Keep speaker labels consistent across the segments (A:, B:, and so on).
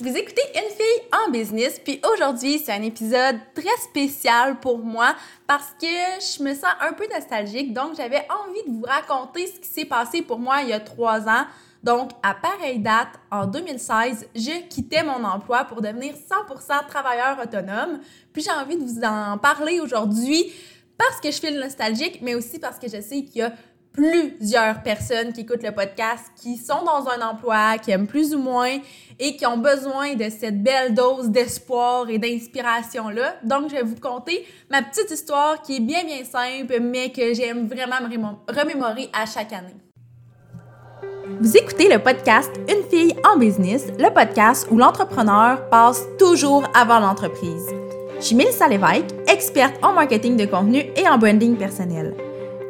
A: Vous écoutez Une fille en business, puis aujourd'hui, c'est un épisode très spécial pour moi parce que je me sens un peu nostalgique, donc j'avais envie de vous raconter ce qui s'est passé pour moi il y a trois ans. Donc, à pareille date, en 2016, je quittais mon emploi pour devenir 100% travailleur autonome. Puis j'ai envie de vous en parler aujourd'hui parce que je file nostalgique, mais aussi parce que je sais qu'il y a plusieurs personnes qui écoutent le podcast qui sont dans un emploi, qui aiment plus ou moins et qui ont besoin de cette belle dose d'espoir et d'inspiration-là. Donc, je vais vous conter ma petite histoire qui est bien, bien simple, mais que j'aime vraiment me remémorer à chaque année. Vous écoutez le podcast Une fille en business, le podcast où l'entrepreneur passe toujours avant l'entreprise. Je suis Mélissa Lévesque, experte en marketing de contenu et en branding personnel.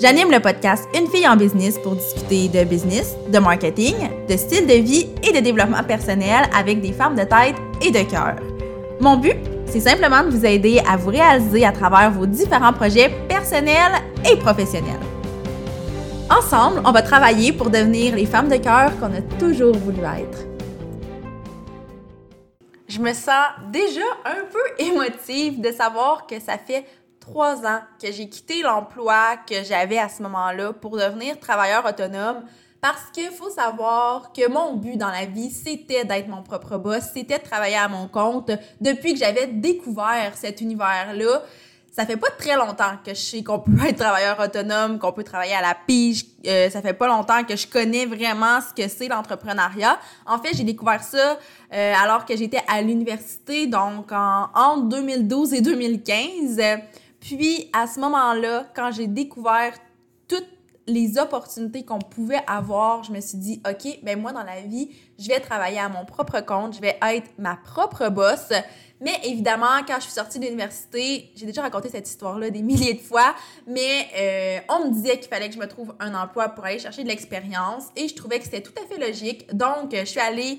A: J'anime le podcast Une fille en business pour discuter de business, de marketing, de style de vie et de développement personnel avec des femmes de tête et de cœur. Mon but, c'est simplement de vous aider à vous réaliser à travers vos différents projets personnels et professionnels. Ensemble, on va travailler pour devenir les femmes de cœur qu'on a toujours voulu être. Je me sens déjà un peu émotive de savoir que ça fait trois ans que j'ai quitté l'emploi que j'avais à ce moment-là pour devenir travailleur autonome parce qu'il faut savoir que mon but dans la vie, c'était d'être mon propre boss, c'était de travailler à mon compte. Depuis que j'avais découvert cet univers-là, ça fait pas très longtemps que je sais qu'on peut être travailleur autonome, qu'on peut travailler à la pige. Euh, ça fait pas longtemps que je connais vraiment ce que c'est l'entrepreneuriat. En fait, j'ai découvert ça euh, alors que j'étais à l'université, donc en, entre 2012 et 2015. Puis à ce moment-là, quand j'ai découvert toutes les opportunités qu'on pouvait avoir, je me suis dit, OK, ben moi dans la vie, je vais travailler à mon propre compte, je vais être ma propre boss. Mais évidemment, quand je suis sortie de l'université, j'ai déjà raconté cette histoire-là des milliers de fois, mais euh, on me disait qu'il fallait que je me trouve un emploi pour aller chercher de l'expérience et je trouvais que c'était tout à fait logique. Donc, je suis allée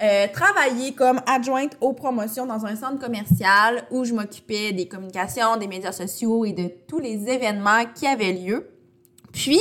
A: euh, travailler comme adjointe aux promotions dans un centre commercial où je m'occupais des communications, des médias sociaux et de tous les événements qui avaient lieu. Puis,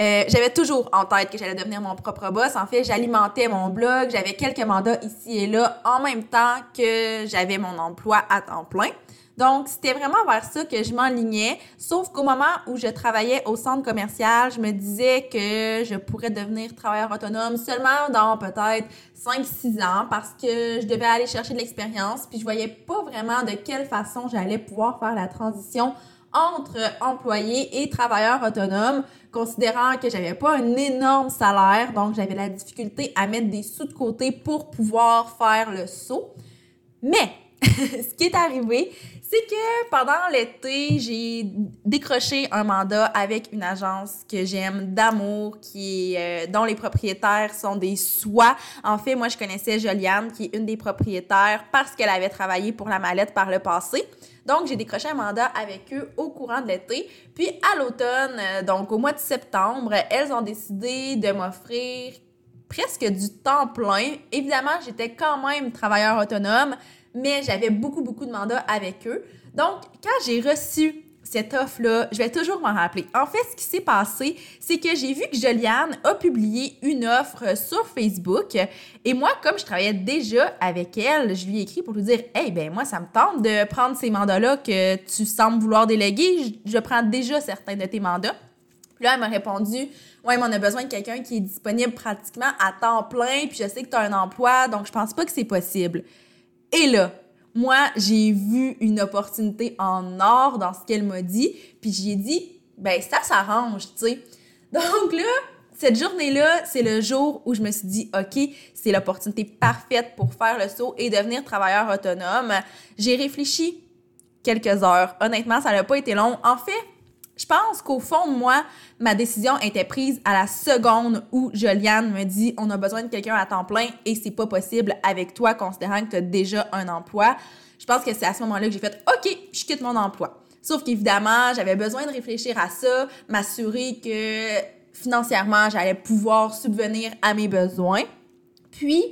A: euh, j'avais toujours en tête que j'allais devenir mon propre boss. En fait, j'alimentais mon blog, j'avais quelques mandats ici et là en même temps que j'avais mon emploi à temps plein. Donc, c'était vraiment vers ça que je m'enlignais. Sauf qu'au moment où je travaillais au centre commercial, je me disais que je pourrais devenir travailleur autonome seulement dans peut-être 5-6 ans parce que je devais aller chercher de l'expérience. Puis je voyais pas vraiment de quelle façon j'allais pouvoir faire la transition entre employé et travailleur autonome, considérant que j'avais pas un énorme salaire, donc j'avais la difficulté à mettre des sous de côté pour pouvoir faire le saut. Mais ce qui est arrivé, c'est que pendant l'été, j'ai décroché un mandat avec une agence que j'aime d'amour, qui euh, dont les propriétaires sont des soies. En fait, moi, je connaissais Joliane, qui est une des propriétaires, parce qu'elle avait travaillé pour la mallette par le passé. Donc, j'ai décroché un mandat avec eux au courant de l'été. Puis, à l'automne, euh, donc au mois de septembre, elles ont décidé de m'offrir presque du temps plein. Évidemment, j'étais quand même travailleur autonome, mais j'avais beaucoup, beaucoup de mandats avec eux. Donc, quand j'ai reçu cette offre-là, je vais toujours m'en rappeler. En fait, ce qui s'est passé, c'est que j'ai vu que Joliane a publié une offre sur Facebook. Et moi, comme je travaillais déjà avec elle, je lui ai écrit pour lui dire Hey, ben moi, ça me tente de prendre ces mandats-là que tu sembles vouloir déléguer. Je, prends déjà certains de tes mandats. Puis là, elle m'a répondu Ouais, mais on a besoin de quelqu'un qui est disponible pratiquement à temps plein. Puis je sais que tu as un emploi, donc je pense pas que c'est possible. Et là, moi, j'ai vu une opportunité en or dans ce qu'elle m'a dit, puis j'ai dit, ben ça s'arrange, tu sais. Donc là, cette journée-là, c'est le jour où je me suis dit, OK, c'est l'opportunité parfaite pour faire le saut et devenir travailleur autonome. J'ai réfléchi quelques heures. Honnêtement, ça n'a pas été long. En fait, je pense qu'au fond moi, ma décision était prise à la seconde où Joliane me dit on a besoin de quelqu'un à temps plein et c'est pas possible avec toi considérant que tu as déjà un emploi. Je pense que c'est à ce moment-là que j'ai fait OK, je quitte mon emploi. Sauf qu'évidemment, j'avais besoin de réfléchir à ça, m'assurer que financièrement, j'allais pouvoir subvenir à mes besoins. Puis,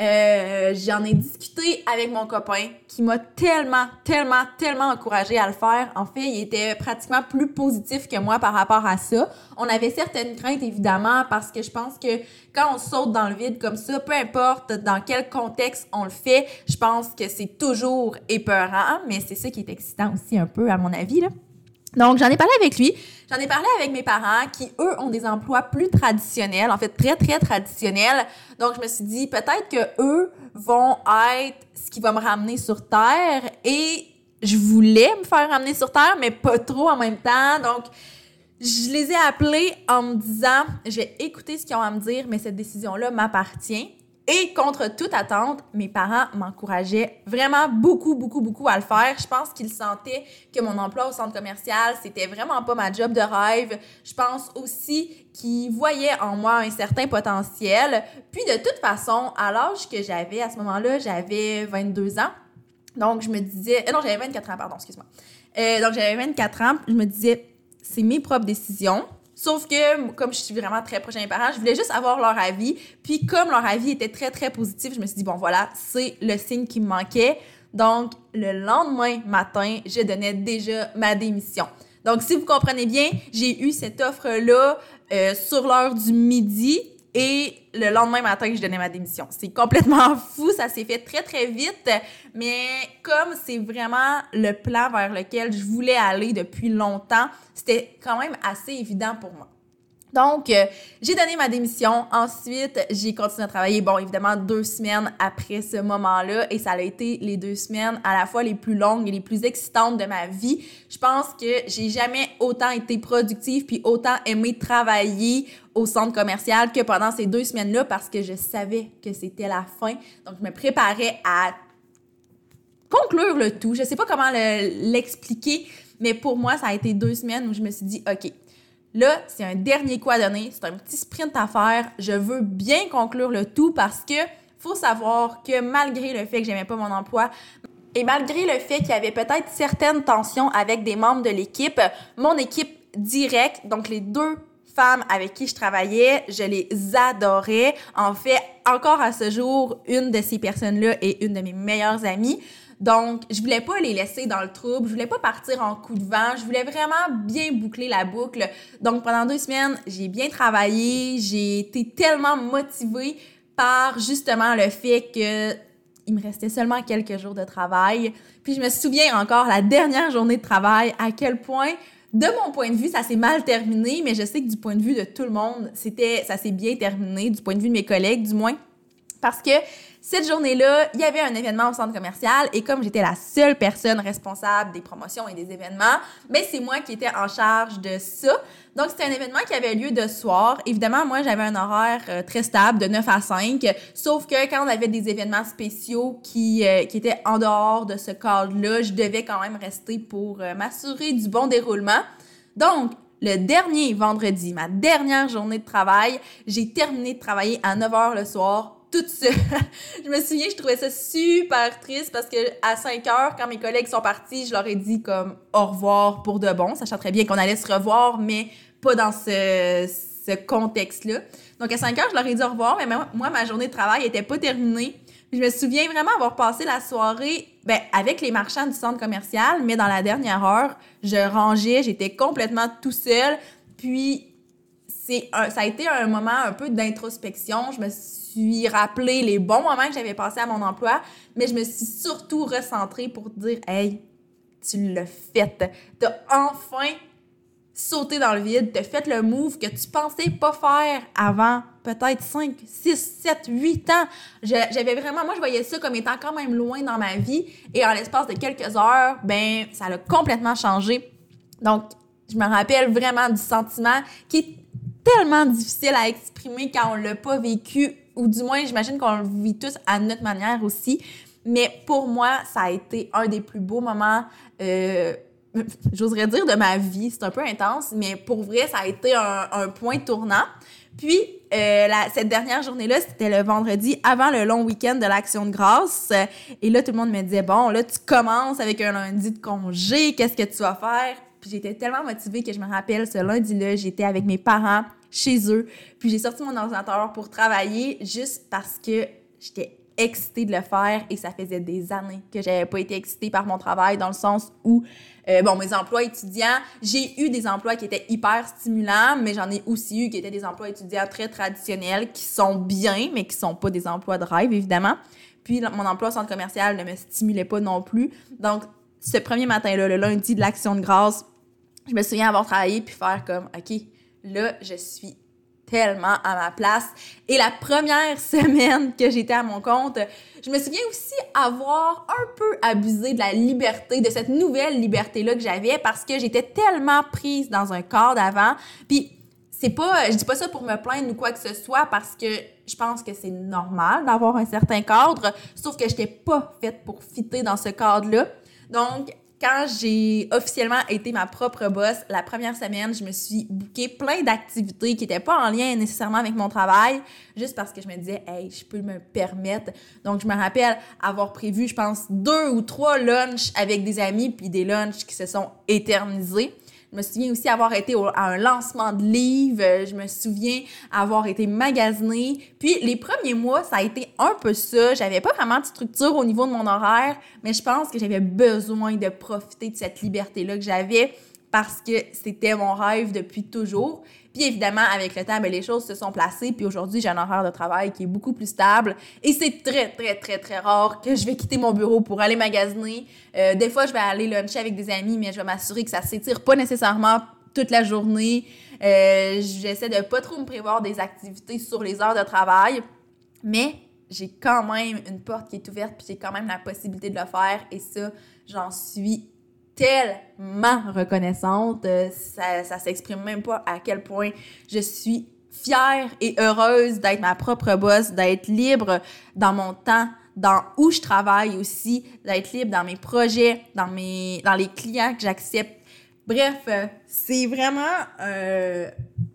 A: Euh, J'en ai discuté avec mon copain qui m'a tellement, tellement, tellement encouragé à le faire. En fait, il était pratiquement plus positif que moi par rapport à ça. On avait certaines craintes, évidemment, parce que je pense que quand on saute dans le vide comme ça, peu importe dans quel contexte on le fait, je pense que c'est toujours épeurant, mais c'est ça qui est excitant aussi un peu, à mon avis, là. Donc, j'en ai parlé avec lui. J'en ai parlé avec mes parents qui, eux, ont des emplois plus traditionnels, en fait, très, très traditionnels. Donc, je me suis dit, peut-être que eux vont être ce qui va me ramener sur Terre. Et je voulais me faire ramener sur Terre, mais pas trop en même temps. Donc, je les ai appelés en me disant, je vais écouter ce qu'ils ont à me dire, mais cette décision-là m'appartient. Et contre toute attente, mes parents m'encourageaient vraiment beaucoup, beaucoup, beaucoup à le faire. Je pense qu'ils sentaient que mon emploi au centre commercial, c'était vraiment pas ma job de rêve. Je pense aussi qu'ils voyaient en moi un certain potentiel. Puis de toute façon, à l'âge que j'avais à ce moment-là, j'avais 22 ans. Donc je me disais, euh, non, j'avais 24 ans, pardon, excuse-moi. Euh, donc j'avais 24 ans, je me disais, c'est mes propres décisions Sauf que, comme je suis vraiment très proche de mes parents, je voulais juste avoir leur avis. Puis, comme leur avis était très, très positif, je me suis dit, bon, voilà, c'est le signe qui me manquait. Donc, le lendemain matin, je donnais déjà ma démission. Donc, si vous comprenez bien, j'ai eu cette offre-là euh, sur l'heure du midi et le lendemain matin, je donnais ma démission. C'est complètement fou, ça s'est fait très très vite, mais comme c'est vraiment le plan vers lequel je voulais aller depuis longtemps, c'était quand même assez évident pour moi. Donc, euh, j'ai donné ma démission. Ensuite, j'ai continué à travailler, bon, évidemment, deux semaines après ce moment-là. Et ça a été les deux semaines à la fois les plus longues et les plus excitantes de ma vie. Je pense que j'ai jamais autant été productive puis autant aimé travailler au centre commercial que pendant ces deux semaines-là parce que je savais que c'était la fin. Donc, je me préparais à conclure le tout. Je sais pas comment l'expliquer, mais pour moi, ça a été deux semaines où je me suis dit, OK, Là, c'est un dernier coup à donner, c'est un petit sprint à faire. Je veux bien conclure le tout parce que faut savoir que malgré le fait que j'aimais pas mon emploi, et malgré le fait qu'il y avait peut-être certaines tensions avec des membres de l'équipe, mon équipe directe, donc les deux femmes avec qui je travaillais, je les adorais. En fait, encore à ce jour, une de ces personnes-là est une de mes meilleures amies. Donc, je voulais pas les laisser dans le trouble, je voulais pas partir en coup de vent, je voulais vraiment bien boucler la boucle. Donc, pendant deux semaines, j'ai bien travaillé, j'ai été tellement motivée par justement le fait que il me restait seulement quelques jours de travail. Puis je me souviens encore la dernière journée de travail à quel point de mon point de vue, ça s'est mal terminé, mais je sais que du point de vue de tout le monde, c'était ça s'est bien terminé, du point de vue de mes collègues du moins parce que cette journée-là, il y avait un événement au centre commercial et comme j'étais la seule personne responsable des promotions et des événements, ben, c'est moi qui étais en charge de ça. Donc c'était un événement qui avait lieu de soir. Évidemment, moi j'avais un horaire euh, très stable de 9 à 5, sauf que quand on avait des événements spéciaux qui, euh, qui étaient en dehors de ce cadre-là, je devais quand même rester pour euh, m'assurer du bon déroulement. Donc, le dernier vendredi, ma dernière journée de travail, j'ai terminé de travailler à 9 h le soir toute seule. je me souviens, je trouvais ça super triste parce que à 5 heures, quand mes collègues sont partis, je leur ai dit comme au revoir pour de bon, sachant très bien qu'on allait se revoir, mais pas dans ce, contexte-là. Donc à 5 heures, je leur ai dit au revoir, mais moi, ma journée de travail était pas terminée. Je me souviens vraiment avoir passé la soirée ben, avec les marchands du centre commercial, mais dans la dernière heure, je rangeais, j'étais complètement tout seul. Puis c'est ça a été un moment un peu d'introspection. Je me suis rappelé les bons moments que j'avais passés à mon emploi, mais je me suis surtout recentrée pour dire Hey, tu l'as fait. T'as enfin sauté dans le vide, t'as fait le move que tu pensais pas faire avant peut-être 5, 6, 7, 8 ans. J'avais vraiment, moi, je voyais ça comme étant quand même loin dans ma vie. Et en l'espace de quelques heures, ben, ça a complètement changé. Donc, je me rappelle vraiment du sentiment qui est tellement difficile à exprimer quand on l'a pas vécu ou du moins, j'imagine qu'on le vit tous à notre manière aussi. Mais pour moi, ça a été un des plus beaux moments, euh, j'oserais dire, de ma vie. C'est un peu intense, mais pour vrai, ça a été un, point tournant. Puis, euh, cette dernière journée-là, c'était le vendredi avant le long week-end de l'Action de grâce. Et là, tout le monde me disait, bon, là, tu commences avec un lundi de congé, qu'est-ce que tu vas faire? Puis j'étais tellement motivée que je me rappelle, ce lundi-là, j'étais avec mes parents chez eux. Puis j'ai sorti mon ordinateur pour travailler juste parce que j'étais excitée de le faire et ça faisait des années que j'avais pas été excitée par mon travail dans le sens où euh, bon mes emplois étudiants j'ai eu des emplois qui étaient hyper stimulants mais j'en ai aussi eu qui étaient des emplois étudiants très traditionnels qui sont bien mais qui sont pas des emplois de rêve évidemment puis mon emploi au centre commercial ne me stimulait pas non plus donc ce premier matin là le lundi de l'action de grâce je me souviens avoir travaillé puis faire comme ok là je suis tellement à ma place. Et la première semaine que j'étais à mon compte, je me souviens aussi avoir un peu abusé de la liberté, de cette nouvelle liberté-là que j'avais parce que j'étais tellement prise dans un corps d'avant. Puis c'est pas, je dis pas ça pour me plaindre ou quoi que ce soit parce que je pense que c'est normal d'avoir un certain cadre, sauf que j'étais pas faite pour fitter dans ce cadre-là. Donc, quand j'ai officiellement été ma propre boss, la première semaine, je me suis booké plein d'activités qui n'étaient pas en lien nécessairement avec mon travail, juste parce que je me disais, hey, je peux me permettre. Donc, je me rappelle avoir prévu, je pense, deux ou trois lunchs avec des amis, puis des lunchs qui se sont éternisés. Je me souviens aussi avoir été à un lancement de livres. Euh, je me souviens avoir été magasinée. Puis les premiers mois, ça a été un peu ça. J'avais pas vraiment de structure au niveau de mon horaire, mais je pense que j'avais besoin de profiter de cette liberté-là que j'avais parce que c'était mon rêve depuis toujours. Puis évidemment, avec le temps, ben, les choses se sont placées. Puis aujourd'hui, j'ai un horaire de travail qui est beaucoup plus stable. Et c'est très, très, très, très rare que je vais quitter mon bureau pour aller magasiner. Euh, des fois, je vais aller luncher avec des amis, mais je vais m'assurer que ça s'étire pas nécessairement toute la journée. Euh, J'essaie de pas trop me prévoir des activités sur les heures de travail. Mais j'ai quand même une porte qui est ouverte, puis j'ai quand même la possibilité de le faire. Et ça, j'en suis tellement reconnaissante. Euh, ça, ça s'exprime même pas à quel point je suis fière et heureuse d'être ma propre boss, d'être libre dans mon temps, dans où je travaille aussi, d'être libre dans mes projets, dans mes dans les clients que j'accepte. Bref, euh, c'est vraiment euh,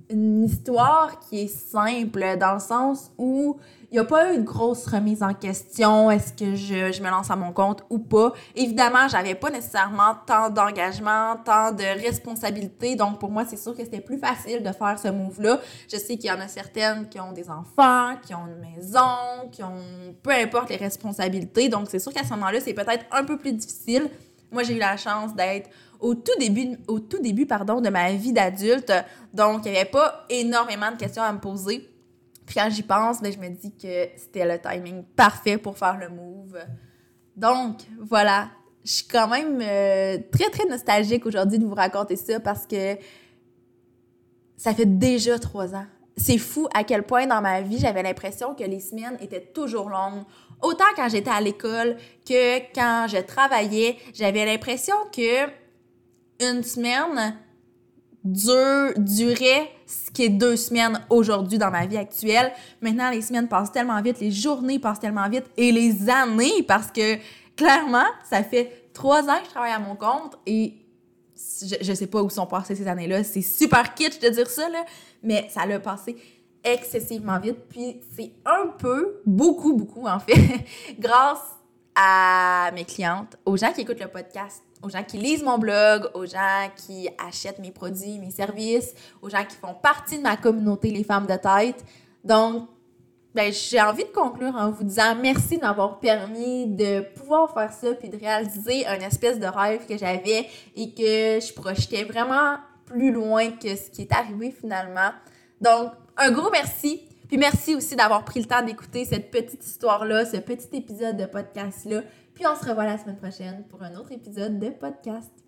A: une histoire qui est simple dans le sens où il n'y a pas eu de grosse remise en question. Est-ce que je, me lance à mon compte ou pas? Évidemment, j'avais pas nécessairement tant d'engagement, tant de responsabilités. Donc, pour moi, c'est sûr que c'était plus facile de faire ce move-là. Je sais qu'il y en a certaines qui ont des enfants, qui ont une maison, qui ont peu importe les responsabilités. Donc, c'est sûr qu'à ce moment-là, c'est peut-être un peu plus difficile. Moi, j'ai eu la chance d'être au tout début, au tout début pardon, de ma vie d'adulte. Donc, il n'y avait pas énormément de questions à me poser. Quand j'y pense, ben, je me dis que c'était le timing parfait pour faire le move. Donc, voilà. Je suis quand même euh, très, très nostalgique aujourd'hui de vous raconter ça parce que ça fait déjà trois ans. C'est fou à quel point dans ma vie, j'avais l'impression que les semaines étaient toujours longues. Autant quand j'étais à l'école que quand je travaillais, j'avais l'impression que une semaine dure, durait ce qui est deux semaines aujourd'hui dans ma vie actuelle. Maintenant, les semaines passent tellement vite, les journées passent tellement vite et les années parce que clairement, ça fait trois ans que je travaille à mon compte et je, je sais pas où sont passées ces années-là. C'est super kitsch de dire ça, là, mais ça l'a passé excessivement vite. Puis c'est un peu, beaucoup, beaucoup en fait, grâce à mes clientes, aux gens qui écoutent le podcast, aux gens qui lisent mon blog, aux gens qui achètent mes produits, mes services, aux gens qui font partie de ma communauté, les femmes de tête. Donc, ben, j'ai envie de conclure en vous disant merci de m'avoir permis de pouvoir faire ça puis de réaliser un espèce de rêve que j'avais et que je projetais vraiment plus loin que ce qui est arrivé finalement. Donc, un gros merci. Puis merci aussi d'avoir pris le temps d'écouter cette petite histoire-là, ce petit épisode de podcast-là. Puis on se revoit la semaine prochaine pour un autre épisode de podcast.